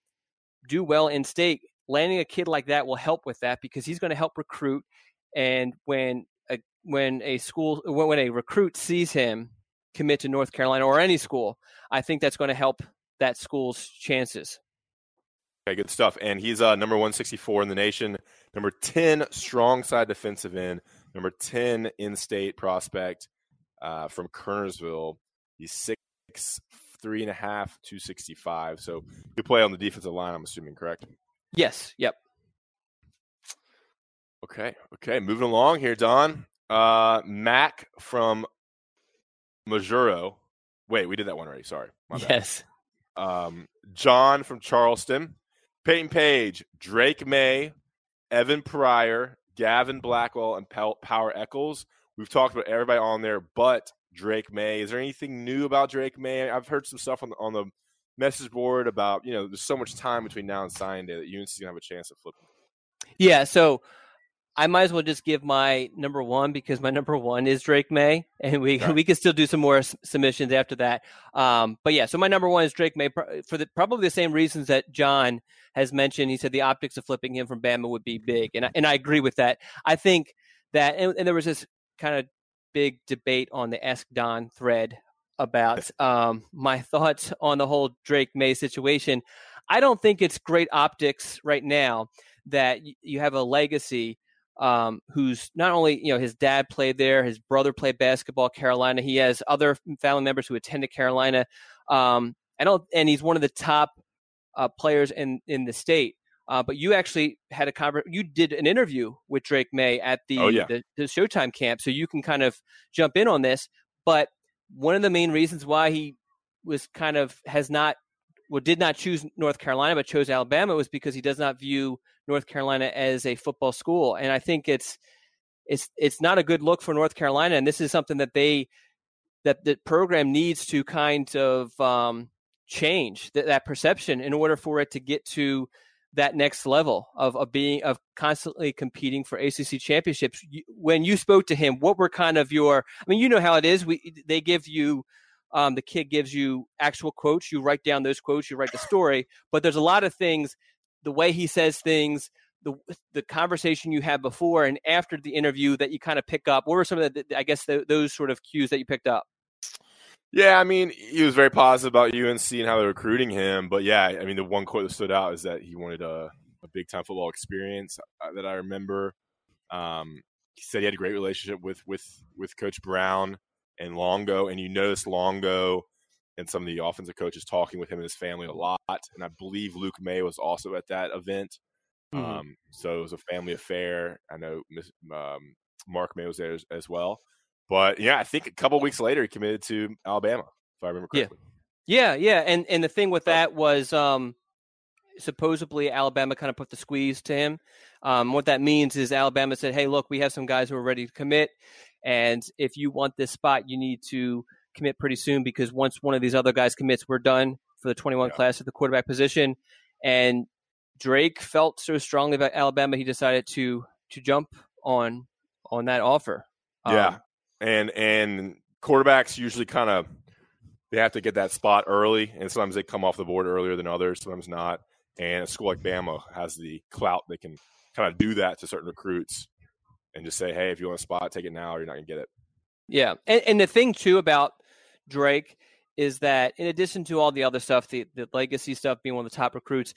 Speaker 4: do well in state, landing a kid like that will help with that because he's going to help recruit and when a when a school when a recruit sees him commit to North Carolina or any school, I think that's going to help that school's chances.
Speaker 3: Okay, good stuff. And he's uh, number 164 in the nation, number 10 strong side defensive end, number 10 in state prospect uh, from Kernersville. He's six, three and a half, 265. So you play on the defensive line, I'm assuming, correct?
Speaker 4: Yes. Yep.
Speaker 3: Okay. Okay. Moving along here, Don. Uh, Mac from Majuro. Wait, we did that one already. Sorry.
Speaker 4: Yes.
Speaker 3: Um, John from Charleston. Payton Page, Drake Maye, Evan Pryor, Gavin Blackwell, and Power Echols. We've talked about everybody on there, but Drake Maye. Is there anything new about Drake Maye? I've heard some stuff on the, on the message board about you know there's so much time between now and signing day that UNC's gonna have a chance of flipping.
Speaker 4: Yeah, so I might as well just give my number one because my number one is Drake Maye, and we right. we can still do some more submissions after that. Um, but yeah, so my number one is Drake Maye for the probably the same reasons that John has mentioned. He said the optics of flipping him from Bama would be big, and I, and I agree with that. I think that, and, and there was this kind of big debate on the Ask Don thread about um, my thoughts on the whole Drake Maye situation. I don't think it's great optics right now that you have a legacy um, who's not only you know his dad played there, his brother played basketball Carolina. He has other family members who attended Carolina. Um, I don't, and he's one of the top uh, players in in the state. Uh, but you actually had a conversation. You did an interview with Drake Maye at the,
Speaker 3: oh, yeah.
Speaker 4: the, the Showtime camp, so you can kind of jump in on this. But one of the main reasons why he was kind of has not well did not choose North Carolina but chose Alabama was because he does not view North Carolina as a football school, and I think it's it's it's not a good look for North Carolina, and this is something that they that the program needs to kind of um, change that, that perception in order for it to get to that next level of, of being of constantly competing for ACC championships. when you spoke to him, what were kind of your? I mean, you know how it is. We they give you. Um, the kid gives you actual quotes. You write down those quotes. You write the story. But there's a lot of things the way he says things, the the conversation you had before and after the interview that you kind of pick up? What were some of the, I guess, the, those sort of cues that you picked up?
Speaker 3: Yeah, I mean, he was very positive about UNC and how they're recruiting him. But yeah, I mean, the one quote that stood out is that he wanted a, a big time football experience uh, that I remember. Um, he said he had a great relationship with with with Coach Brown and Longo, and you notice Longo and some of the offensive coaches talking with him and his family a lot. And I believe Luke Maye was also at that event. Mm-hmm. Um, so it was a family affair. I know um, Mark Maye was there as, as, well. But yeah, I think a couple weeks later he committed to Alabama, if I remember correctly.
Speaker 4: Yeah, yeah, yeah. And and the thing with that was um, supposedly Alabama kind of put the squeeze to him. Um, what that means is Alabama said, "Hey, look, we have some guys who are ready to commit, and if you want this spot, you need to commit pretty soon because once one of these other guys commits, we're done for the 21 yeah. class at the quarterback position. And Drake felt so strongly about Alabama, he decided to to jump on on that offer.
Speaker 3: Yeah, um, and and quarterbacks usually kind of they have to get that spot early, and sometimes they come off the board earlier than others, sometimes not. And a school like Bama has the clout; they can kind of do that to certain recruits and just say, "Hey, if you want a spot, take it now, or you're not going to get it."
Speaker 4: Yeah, and, and the thing too about Drake is that in addition to all the other stuff, the, the legacy stuff being one of the top recruits,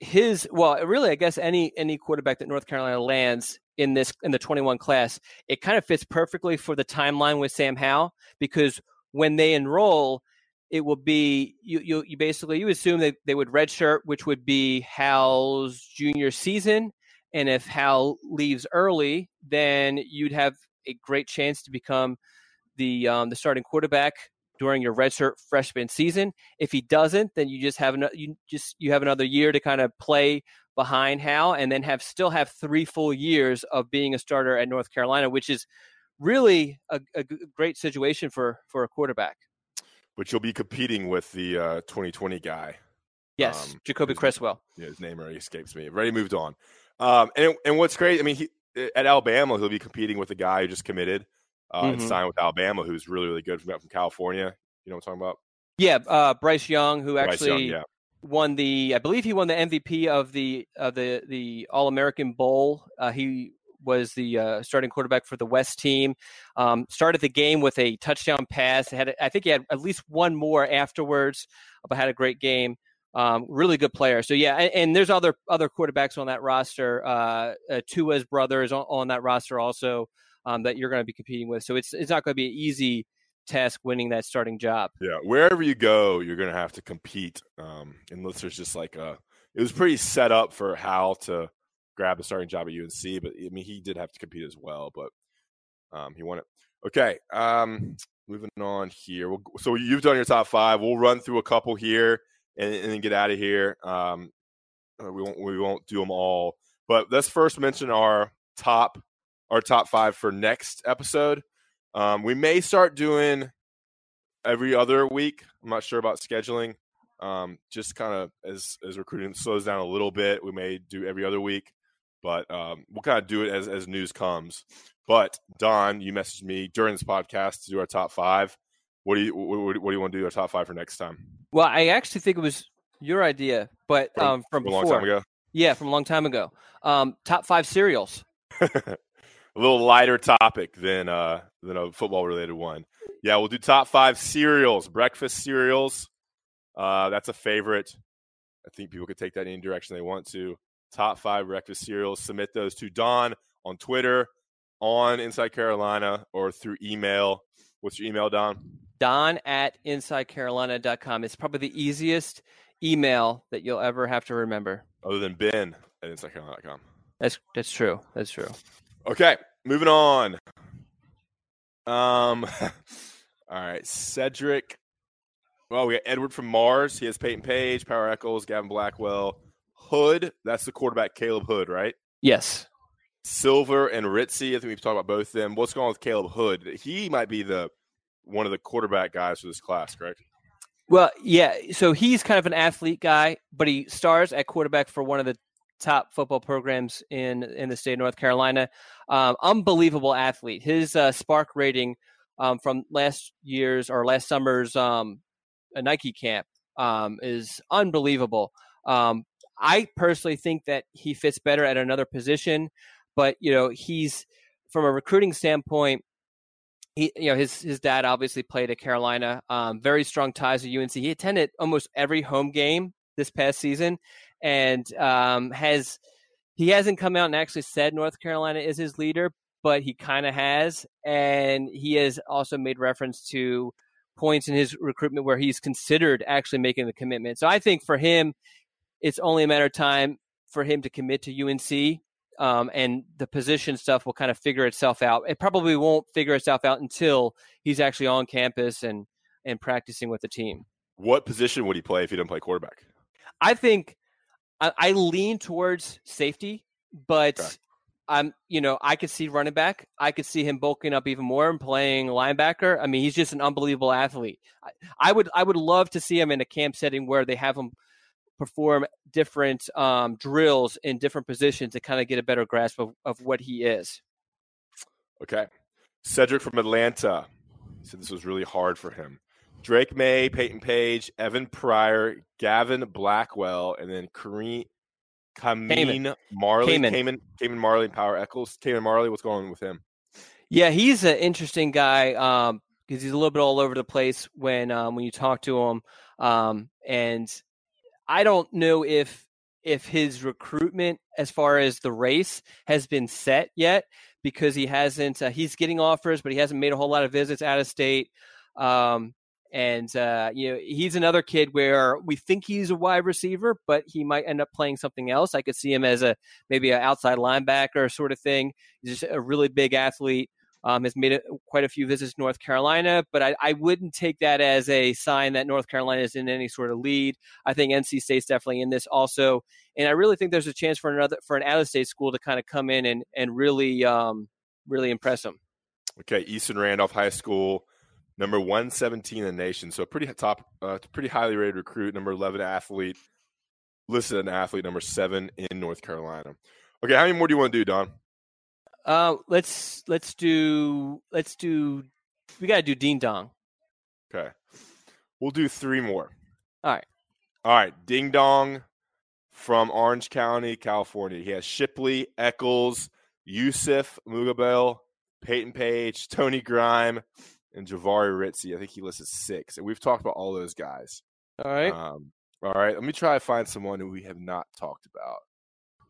Speaker 4: his well, really, I guess any any quarterback that North Carolina lands in this in the 21 class, it kind of fits perfectly for the timeline with Sam Howell because when they enroll, it will be you you, you basically you assume that they would redshirt, which would be Howell's junior season, and if Howell leaves early, then you'd have a great chance to become the um, the starting quarterback during your redshirt freshman season. If he doesn't, then you just have another you just you have another year to kind of play behind Howell, and then have still have three full years of being a starter at North Carolina, which is really a, a great situation for for a quarterback.
Speaker 3: But you'll be competing with the uh, 2020 guy.
Speaker 4: Yes, um, Jacoby Criswell.
Speaker 3: Yeah, his name already escapes me. already moved on. Um, and and what's great, I mean, he, at Alabama, he'll be competing with a guy who just committed uh, mm-hmm. and signed with Alabama, who's really really good from from California. You know what I'm talking about?
Speaker 4: Yeah, uh, Bryce Young, who actually Young, yeah. Won the, I believe he won the MVP of the of the the All American Bowl. Uh, he was the uh, starting quarterback for the West team. Um, started the game with a touchdown pass. Had I think he had at least one more afterwards, but had a great game. Um, really good player. So yeah, and, and, there's other other quarterbacks on that roster. Uh, uh, Tua's brother is on, on that roster also um, that you're going to be competing with. So it's it's not going to be easy task winning that starting job.
Speaker 3: Yeah, wherever you go, you're going to have to compete. Um, unless there's just like a, it was pretty set up for Howell to grab the starting job at UNC, but I mean he did have to compete as well, but um, he won it. Okay, um, moving on here. We'll, so you've done your top five. We'll run through a couple here and, and then get out of here. Um, uh, we won't we won't do them all, but let's first mention our top our top five for next episode. Um, we may start doing every other week. I'm not sure about scheduling. Um, just kind of as as recruiting slows down a little bit, we may do every other week, but um, we'll kind of do it as as news comes. But Don, you messaged me during this podcast to do our top five. What do you what, what do you want to do our top five for next time?
Speaker 4: Well, I actually think it was your idea, but from, um, from,
Speaker 3: from
Speaker 4: a
Speaker 3: long time ago.
Speaker 4: Yeah, from a long time ago. Um, top five cereals.
Speaker 3: a little lighter topic than uh than a football related one. Yeah, we'll do top five cereals, breakfast cereals. Uh, that's a favorite. I think people could take that any direction they want to. Top five breakfast cereals. Submit those to Don on Twitter, on Inside Carolina, or through email. What's your email, Don?
Speaker 4: Don at InsideCarolina.com. It's probably the easiest email that you'll ever have to remember.
Speaker 3: Other than Ben at InsideCarolina.com.
Speaker 4: That's that's true. That's true.
Speaker 3: Okay, moving on. Um, all right, Cedric. Well, we got Edward from Mars. He has Peyton Page, Power Echols, Gavin Blackwell, Hood. That's the quarterback, Caleb Hood, right?
Speaker 4: Yes.
Speaker 3: Silver and Ritzie. I think we've talked about both of them. What's going on with Caleb Hood? He might be the one of the quarterback guys for this class, correct?
Speaker 4: Well, yeah. So he's kind of an athlete guy, but he stars at quarterback for one of the top football programs in in the state of North Carolina. Um, unbelievable athlete. His uh, SPARQ rating um, from last year's or last summer's um, Nike camp um, is unbelievable. Um, I personally think that he fits better at another position, but you know he's from a recruiting standpoint he, you know, his his dad obviously played at Carolina. Um, very strong ties to UNC. He attended almost every home game this past season, and um, has he hasn't come out and actually said North Carolina is his leader, but he kind of has, and he has also made reference to points in his recruitment where he's considered actually making the commitment. So I think for him, it's only a matter of time for him to commit to UNC um, and the position stuff will kind of figure itself out. It probably won't figure itself out until he's actually on campus and and practicing with the team.
Speaker 3: What position would he play if he didn't play quarterback?
Speaker 4: I think I, I lean towards safety, but okay. I'm you know I could see running back. I could see him bulking up even more and playing linebacker. I mean, he's just an unbelievable athlete. I, I would I would love to see him in a camp setting where they have him perform different um, drills in different positions to kind of get a better grasp of, of what he is.
Speaker 3: Okay. Cedric from Atlanta said this was really hard for him. Drake Maye, Payton Page, Evan Pryor, Gavin Blackwell, and then Kareem Kamin Marley, Kamen. Kamen, Marley, and Power Echols. Kamen Marley, what's going on with him?
Speaker 4: Yeah, he's an interesting guy because um, he's a little bit all over the place when um, when you talk to him, um, and I don't know if if his recruitment as far as the race has been set yet because he hasn't uh, he's getting offers but he hasn't made a whole lot of visits out of state um, and uh, you know he's another kid where we think he's a wide receiver but he might end up playing something else i could see him as a maybe an outside linebacker sort of thing he's just a really big athlete Um, has made a, quite a few visits to North Carolina, but I, I, wouldn't take that as a sign that North Carolina is in any sort of lead. I think NC State's definitely in this also, and I really think there's a chance for another for an out of state school to kind of come in and and really um, really impress them.
Speaker 3: Okay, Eastern Randolph High School, number 117 in the nation, so pretty top, uh, pretty highly rated recruit, number 11 athlete, listed an athlete number seven in North Carolina. Okay, how many more do you want to do, Don?
Speaker 4: Uh, let's let's do let's do we gotta do Ding Dong.
Speaker 3: Okay, we'll do three more.
Speaker 4: All right.
Speaker 3: All right, Ding Dong from Orange County, California. He has Shipley, Echols, Yusuf Mugabel, Payton Page, Tony Grime, and Jahvaree Ritzie. I think he listed six, and we've talked about all those guys.
Speaker 4: All right.
Speaker 3: Um, all right. Let me try to find someone who we have not talked about.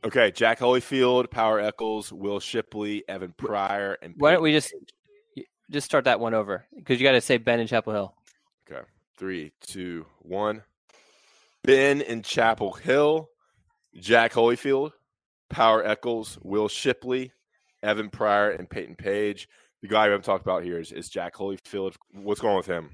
Speaker 3: Okay, Jack Holyfield, Power Echols, Will Shipley, Evan Pryor, and
Speaker 4: why don't we just just start that one over because you got to say Ben in Chapel Hill.
Speaker 3: Okay, three, two, one. Ben in Chapel Hill, Jack Holyfield, Power Echols, Will Shipley, Evan Pryor, and Payton Page. The guy we haven't talked about here is, is Jack Holyfield. What's going on with him?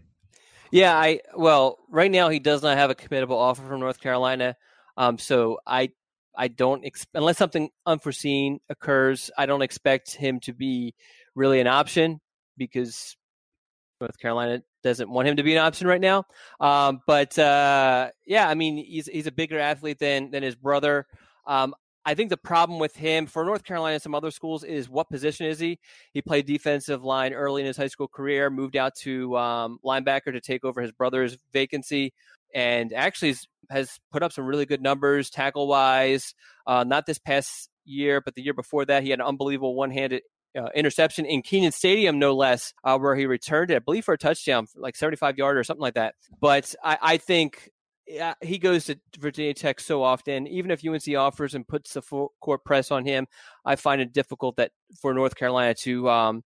Speaker 4: Yeah, I well, right now he does not have a committable offer from North Carolina. Um, so I I don't ex- unless something unforeseen occurs. I don't expect him to be really an option because North Carolina doesn't want him to be an option right now. Um, but uh, yeah, I mean he's he's a bigger athlete than than his brother. Um, I think the problem with him for North Carolina and some other schools is what position is he? He played defensive line early in his high school career, moved out to um, linebacker to take over his brother's vacancy, and actually has put up some really good numbers tackle wise. Uh, not this past year, but the year before that, he had an unbelievable one handed uh, interception in Kenan Stadium, no less, uh, where he returned it, I believe, for a touchdown, like 75 yard or something like that. But I, I think he goes to Virginia Tech so often. Even if UNC offers and puts the full court press on him, I find it difficult that for North Carolina to um,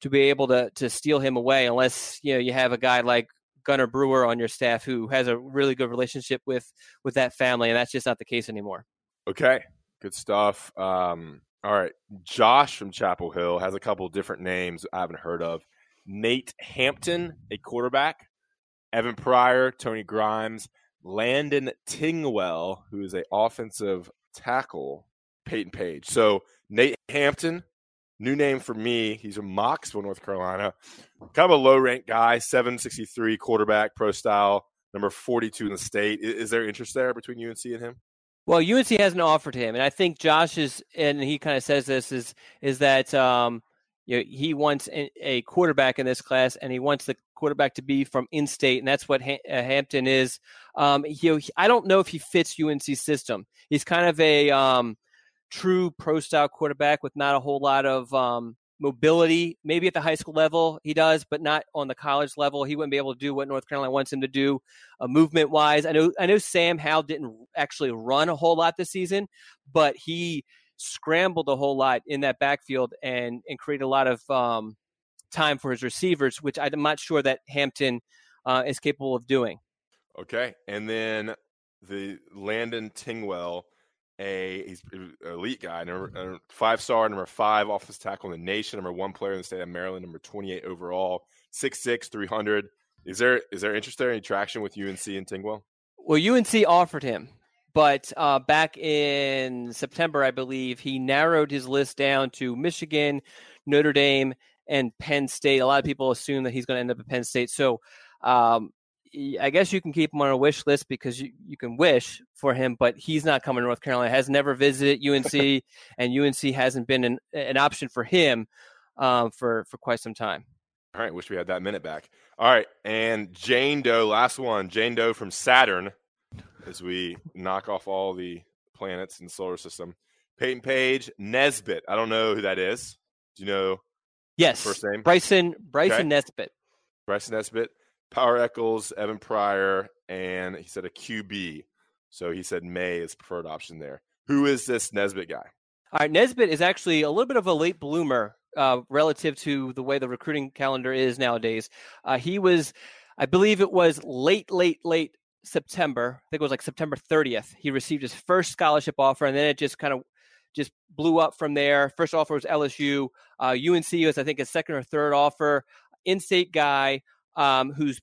Speaker 4: to be able to to steal him away, unless you know you have a guy like Gunter Brewer on your staff who has a really good relationship with with that family, and that's just not the case anymore.
Speaker 3: Okay, good stuff. Um, all right, Josh from Chapel Hill has a couple different names I haven't heard of. Nate Hampton, a quarterback. Evan Pryor, Tony Grimes, Landon Tengwall, who is a offensive tackle. Payton Page. So Nate Hampton, New name for me. He's from Mocksville, North Carolina. Kind of a low ranked guy, 763 quarterback, pro style, number 42 in the state. Is, there interest there between UNC and him?
Speaker 4: Well, UNC hasn't offered him, and I think Josh is, and he kind of says this is is that um, you know, he wants a quarterback in this class, and he wants the quarterback to be from in-state, and that's what uh, Hampton is. Um, he, I don't know if he fits UNC's system. He's kind of a um, true pro style quarterback with not a whole lot of um, mobility. Maybe at the high school level he does, but not on the college level. He wouldn't be able to do what North Carolina wants him to do, uh, movement wise. I know I know Sam Howell didn't actually run a whole lot this season, but he scrambled a whole lot in that backfield and and created a lot of um, time for his receivers, which I'm not sure that Hampton uh, is capable of doing.
Speaker 3: Okay, and then the Landon Tengwall a he's an elite guy, number five star, number five offensive tackle in the nation, number one player in the state of Maryland, number twenty eight overall, 6'6", 300. Is there is there interest there, any traction with UNC and Tengwall?
Speaker 4: Well, UNC offered him, but uh, back in September, I believe, he narrowed his list down to Michigan, Notre Dame, and Penn State. A lot of people assume that he's going to end up at Penn State. So um, I guess you can keep him on a wish list because you, you can wish for him, but he's not coming to North Carolina. Has never visited UNC, and UNC hasn't been an, an option for him um, for for quite some time.
Speaker 3: All right, wish we had that minute back. All right, and Jane Doe, last one. Jane Doe from Saturn, as we knock off all the planets in the solar system. Payton Page, Nesbitt. I don't know who that is. Do you know?
Speaker 4: Yes,
Speaker 3: first name
Speaker 4: Bryson Bryson okay. Nesbitt.
Speaker 3: Bryson Nesbitt. Power Echols, Evan Pryor, and he said a QB. So he said Maye is preferred option there. Who is this Nesbitt guy?
Speaker 4: All right, Nesbitt is actually a little bit of a late bloomer uh, relative to the way the recruiting calendar is nowadays. Uh, he was, I believe it was late, late, late September. I think it was like September 30th. He received his first scholarship offer, and then it just kind of just blew up from there. First offer was LSU. Uh, UNC was, I think, his second or third offer. In-state guy um, who's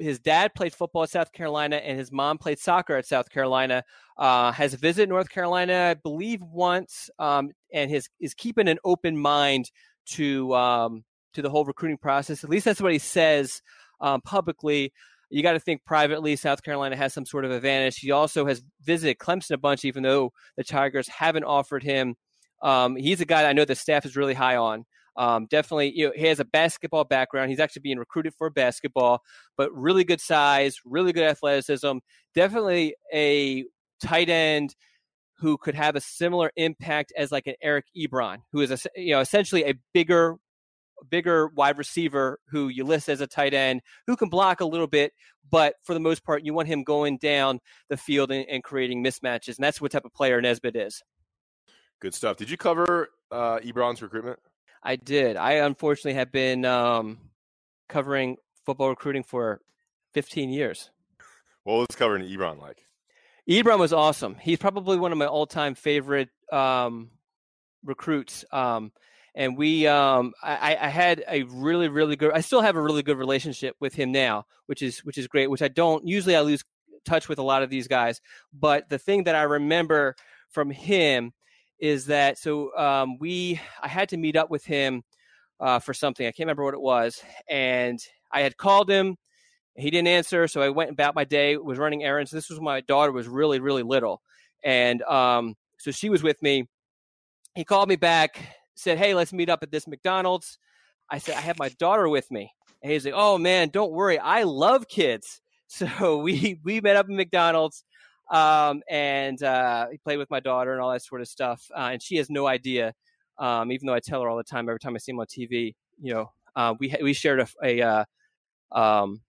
Speaker 4: his dad played football at South Carolina and his mom played soccer at South Carolina. Uh, has visited North Carolina, I believe, once, um, and his is keeping an open mind to um, to the whole recruiting process. At least that's what he says um, publicly. You got to think privately. South Carolina has some sort of advantage. He also has visited Clemson a bunch, even though the Tigers haven't offered him. Um, he's a guy I know the staff is really high on. Um, definitely, you know, he has a basketball background. He's actually being recruited for basketball, but really good size, really good athleticism. Definitely a tight end who could have a similar impact as like an Eric Ebron, who is a, you know essentially a bigger bigger wide receiver who you list as a tight end who can block a little bit, but for the most part, you want him going down the field and, and creating mismatches, and that's what type of player Nesbitt is.
Speaker 3: Good stuff. Did you cover uh, Ebron's recruitment?
Speaker 4: I did. I unfortunately have been um, covering football recruiting for 15 years.
Speaker 3: What was covering Ebron like?
Speaker 4: Ebron was awesome. He's probably one of my all-time favorite um, recruits. Um, and we, um, I, I, had a really, really good. I still have a really good relationship with him now, which is which is great. Which I don't usually. I lose touch with a lot of these guys, but the thing that I remember from him is that so um, we I had to meet up with him uh, for something. I can't remember what it was, and I had called him. He didn't answer, so I went about my day. Was running errands. This was when my daughter was really really little, and um, so she was with me. He called me back, said, "Hey, let's meet up at this McDonald's." I said, "I have my daughter with me," and he's like, "Oh man, don't worry, I love kids." So we we met up at McDonald's um, and uh, he played with my daughter and all that sort of stuff. Uh, and she has no idea, um, even though I tell her all the time every time I see him on TV. You know, uh, we we shared a a, uh, um,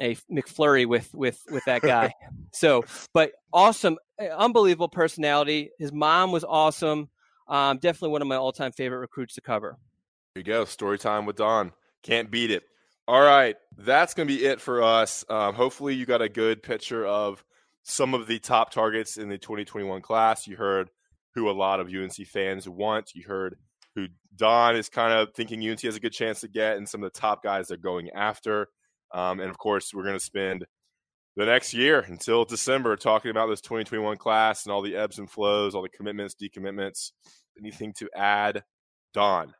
Speaker 4: a McFlurry with with with that guy. so, but awesome, unbelievable personality. His mom was awesome. Um, definitely one of my all time favorite recruits to cover.
Speaker 3: Here you go, story time with Don. Can't beat it. All right, that's going to be it for us. Um, hopefully, you got a good picture of some of the top targets in the 2021 class. You heard who a lot of UNC fans want. You heard who Don is kind of thinking UNC has a good chance to get, and some of the top guys they're going after. Um, and of course, we're going to spend the next year until December talking about this 2021 class and all the ebbs and flows, all the commitments, decommitments. Anything to add, Don?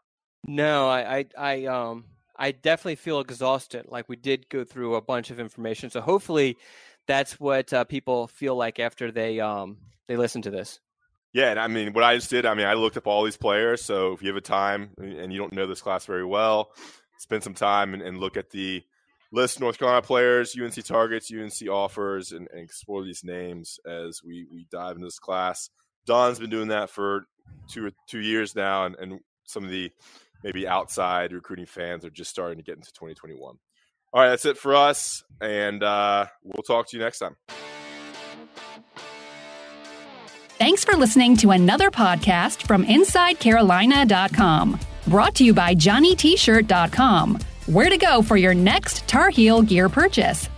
Speaker 4: No, I, I, I um, I definitely feel exhausted. Like we did go through a bunch of information, so hopefully that's what uh, people feel like after they um, they listen to this.
Speaker 3: Yeah, and I mean, what I just did, I mean, I looked up all these players. So if you have a time and you don't know this class very well, spend some time and, and look at the list North Carolina players, UNC targets, UNC offers, and, and, explore these names as we, we dive into this class. Don's been doing that for two or two years now, and, and some of the maybe outside recruiting fans are just starting to get into 2021. All right, that's it for us, and uh, we'll talk to you next time.
Speaker 2: Thanks for listening to another podcast from InsideCarolina.com. Brought to you by JohnnyT-Shirt.com. Where to go for your next Tar Heel gear purchase.